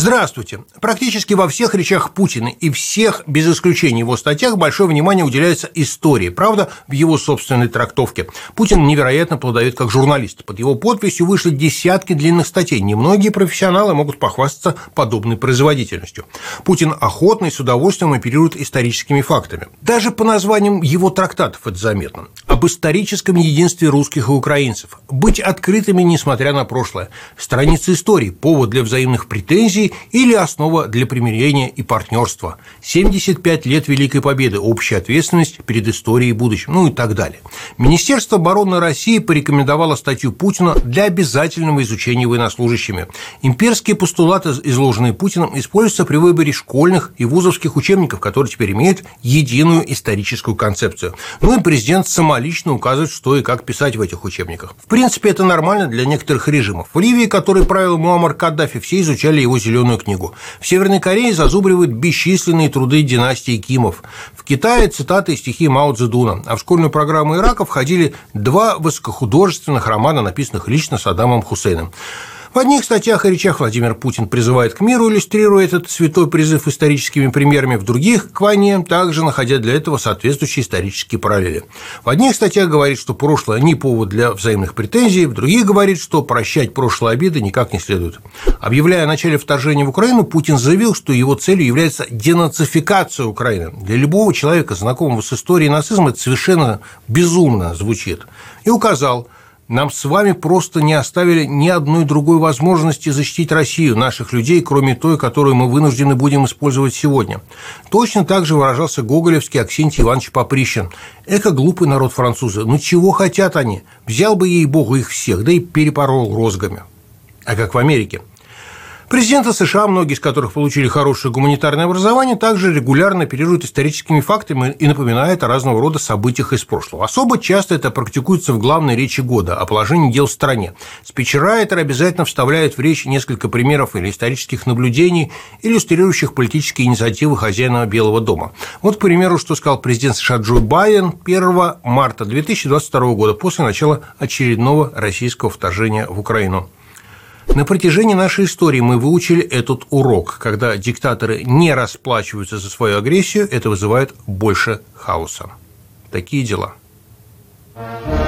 Здравствуйте. Практически во всех речах Путина и всех, без исключения его статьях, большое внимание уделяется истории, правда, в его собственной трактовке. Путин невероятно плодовит как журналист. Под его подписью вышли десятки длинных статей. Немногие профессионалы могут похвастаться подобной производительностью. Путин охотно и с удовольствием оперирует историческими фактами. Даже по названиям его трактатов это заметно. Об историческом единстве русских и украинцев. Быть открытыми, несмотря на прошлое. Страницы истории, повод для взаимных претензий или основа для примирения и партнерства, 75 лет Великой Победы, общая ответственность перед историей и будущим, ну и так далее. Министерство обороны России порекомендовало статью Путина для обязательного изучения военнослужащими. Имперские постулаты, изложенные Путиным, используются при выборе школьных и вузовских учебников, которые теперь имеют единую историческую концепцию. Ну и президент самолично указывает, что и как писать в этих учебниках. В принципе, это нормально для некоторых режимов. В Ливии, который правил Муаммар Каддафи, все изучали его зеленую книгу. В Северной Корее зазубривают бесчисленные труды династии Кимов. В Китае цитаты и стихи Мао Цзэдуна. А в школьную программу Ирака входили два высокохудожественных романа, написанных лично Саддамом Хусейном. В одних статьях и речах Владимир Путин призывает к миру, иллюстрируя этот святой призыв историческими примерами, в других – к войне, также находя для этого соответствующие исторические параллели. В одних статьях говорит, что прошлое не повод для взаимных претензий, в других говорит, что прощать прошлые обиды никак не следует. Объявляя о начале вторжения в Украину, Путин заявил, что его целью является денацификация Украины. Для любого человека, знакомого с историей нацизма, это совершенно безумно звучит. И указал – нам с вами просто не оставили ни одной другой возможности защитить Россию, наших людей, кроме той, которую мы вынуждены будем использовать сегодня. Точно так же выражался Гоголевский Аксентий Иванович Поприщин. Эко глупый народ французы. Ну чего хотят они? Взял бы ей-богу их всех, да и перепорол розгами. А как в Америке – Президенты США, многие из которых получили хорошее гуманитарное образование, также регулярно оперируют историческими фактами и напоминают о разного рода событиях из прошлого. Особо часто это практикуется в главной речи года о положении дел в стране. Спичрайтер обязательно вставляет в речь несколько примеров или исторических наблюдений, иллюстрирующих политические инициативы хозяина Белого дома. Вот, к примеру, что сказал президент США Джо Байден 1 марта 2022 года после начала очередного российского вторжения в Украину. На протяжении нашей истории мы выучили этот урок. Когда диктаторы не расплачиваются за свою агрессию, это вызывает больше хаоса. Такие дела. thank you